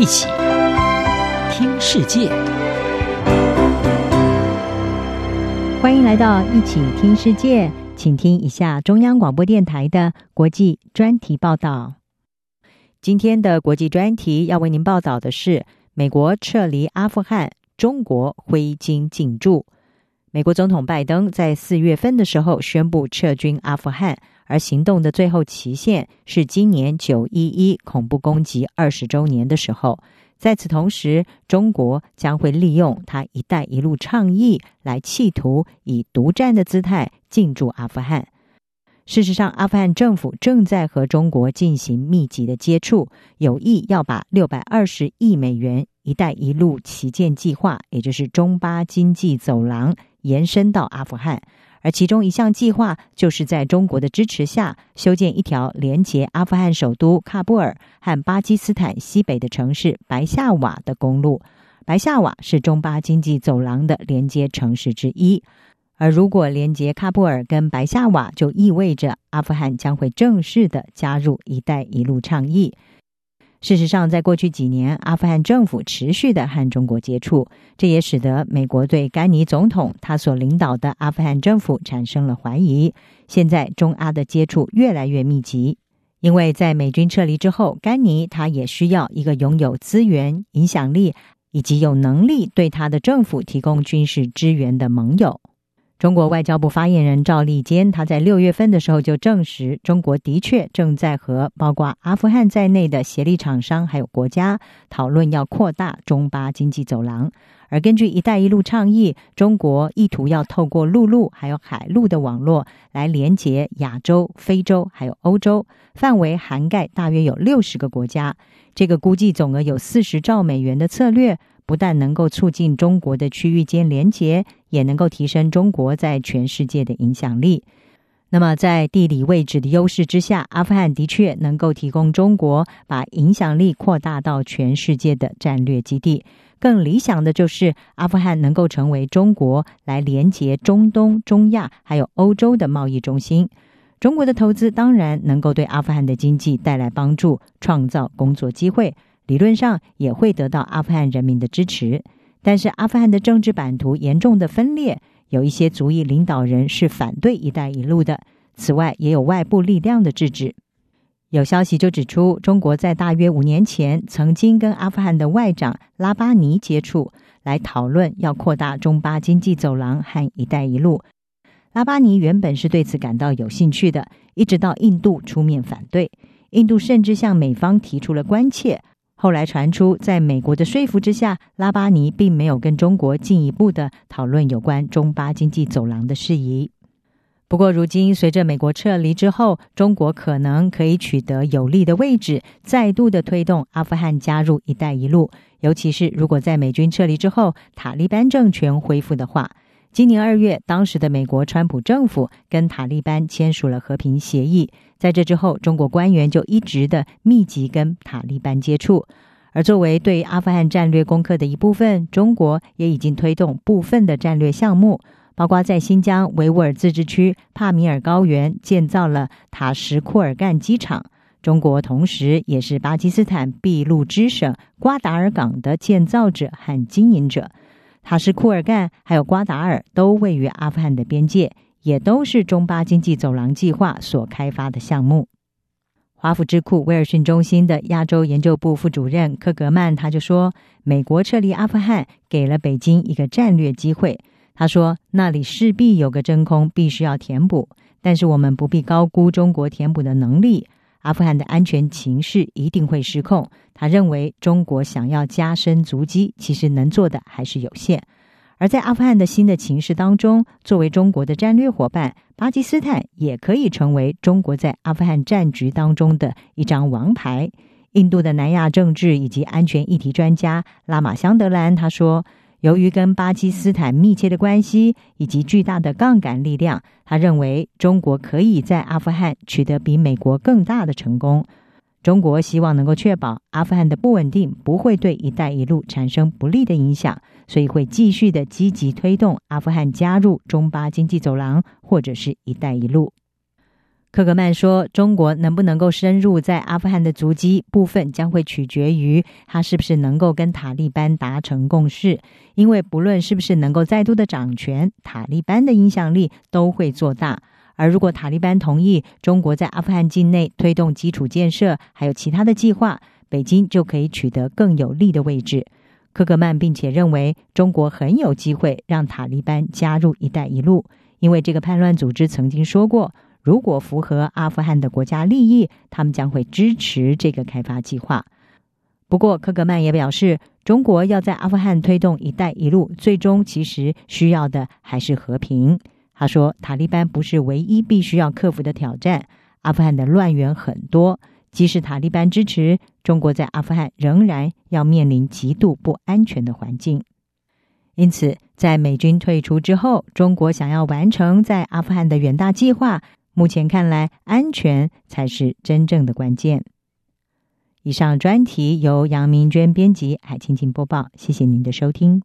一起听世界，欢迎来到一起听世界，请听一下中央广播电台的国际专题报道。今天的国际专题要为您报道的是：美国撤离阿富汗，中国挥金进驻。美国总统拜登在四月份的时候宣布撤军阿富汗。而行动的最后期限是今年九一一恐怖攻击二十周年的时候。在此同时，中国将会利用它“一带一路”倡议来企图以独占的姿态进驻阿富汗。事实上，阿富汗政府正在和中国进行密集的接触，有意要把六百二十亿美元“一带一路”旗舰计划，也就是中巴经济走廊，延伸到阿富汗。而其中一项计划，就是在中国的支持下，修建一条连接阿富汗首都喀布尔和巴基斯坦西北的城市白夏瓦的公路。白夏瓦是中巴经济走廊的连接城市之一。而如果连接喀布尔跟白夏瓦，就意味着阿富汗将会正式的加入“一带一路”倡议。事实上，在过去几年，阿富汗政府持续的和中国接触，这也使得美国对甘尼总统他所领导的阿富汗政府产生了怀疑。现在，中阿的接触越来越密集，因为在美军撤离之后，甘尼他也需要一个拥有资源、影响力以及有能力对他的政府提供军事支援的盟友。中国外交部发言人赵立坚，他在六月份的时候就证实，中国的确正在和包括阿富汗在内的协力厂商还有国家讨论要扩大中巴经济走廊。而根据“一带一路”倡议，中国意图要透过陆路还有海路的网络来连接亚洲、非洲还有欧洲，范围涵盖大约有六十个国家。这个估计总额有四十兆美元的策略。不但能够促进中国的区域间连结，也能够提升中国在全世界的影响力。那么，在地理位置的优势之下，阿富汗的确能够提供中国把影响力扩大到全世界的战略基地。更理想的就是，阿富汗能够成为中国来连接中东、中亚还有欧洲的贸易中心。中国的投资当然能够对阿富汗的经济带来帮助，创造工作机会。理论上也会得到阿富汗人民的支持，但是阿富汗的政治版图严重的分裂，有一些族裔领导人是反对“一带一路”的。此外，也有外部力量的制止。有消息就指出，中国在大约五年前曾经跟阿富汗的外长拉巴尼接触，来讨论要扩大中巴经济走廊和“一带一路”。拉巴尼原本是对此感到有兴趣的，一直到印度出面反对，印度甚至向美方提出了关切。后来传出，在美国的说服之下，拉巴尼并没有跟中国进一步的讨论有关中巴经济走廊的事宜。不过，如今随着美国撤离之后，中国可能可以取得有利的位置，再度的推动阿富汗加入“一带一路”。尤其是如果在美军撤离之后，塔利班政权恢复的话。今年二月，当时的美国川普政府跟塔利班签署了和平协议。在这之后，中国官员就一直的密集跟塔利班接触。而作为对阿富汗战略攻克的一部分，中国也已经推动部分的战略项目，包括在新疆维吾尔自治区帕米尔高原建造了塔什库尔干机场。中国同时也是巴基斯坦俾路支省瓜达尔港的建造者和经营者。塔什库尔干还有瓜达尔都位于阿富汗的边界，也都是中巴经济走廊计划所开发的项目。华府智库威尔逊中心的亚洲研究部副主任科格曼他就说：“美国撤离阿富汗，给了北京一个战略机会。他说，那里势必有个真空，必须要填补，但是我们不必高估中国填补的能力。”阿富汗的安全情势一定会失控。他认为，中国想要加深足迹，其实能做的还是有限。而在阿富汗的新的情势当中，作为中国的战略伙伴，巴基斯坦也可以成为中国在阿富汗战局当中的一张王牌。印度的南亚政治以及安全议题专家拉玛香德兰他说。由于跟巴基斯坦密切的关系以及巨大的杠杆力量，他认为中国可以在阿富汗取得比美国更大的成功。中国希望能够确保阿富汗的不稳定不会对“一带一路”产生不利的影响，所以会继续的积极推动阿富汗加入中巴经济走廊或者是一带一路。克格曼说：“中国能不能够深入在阿富汗的足迹部分，将会取决于他是不是能够跟塔利班达成共识。因为不论是不是能够再度的掌权，塔利班的影响力都会做大。而如果塔利班同意中国在阿富汗境内推动基础建设，还有其他的计划，北京就可以取得更有利的位置。”克格曼并且认为，中国很有机会让塔利班加入“一带一路”，因为这个叛乱组织曾经说过。如果符合阿富汗的国家利益，他们将会支持这个开发计划。不过，科格曼也表示，中国要在阿富汗推动“一带一路”，最终其实需要的还是和平。他说，塔利班不是唯一必须要克服的挑战。阿富汗的乱源很多，即使塔利班支持，中国在阿富汗仍然要面临极度不安全的环境。因此，在美军退出之后，中国想要完成在阿富汗的远大计划。目前看来，安全才是真正的关键。以上专题由杨明娟编辑，海青青播报。谢谢您的收听。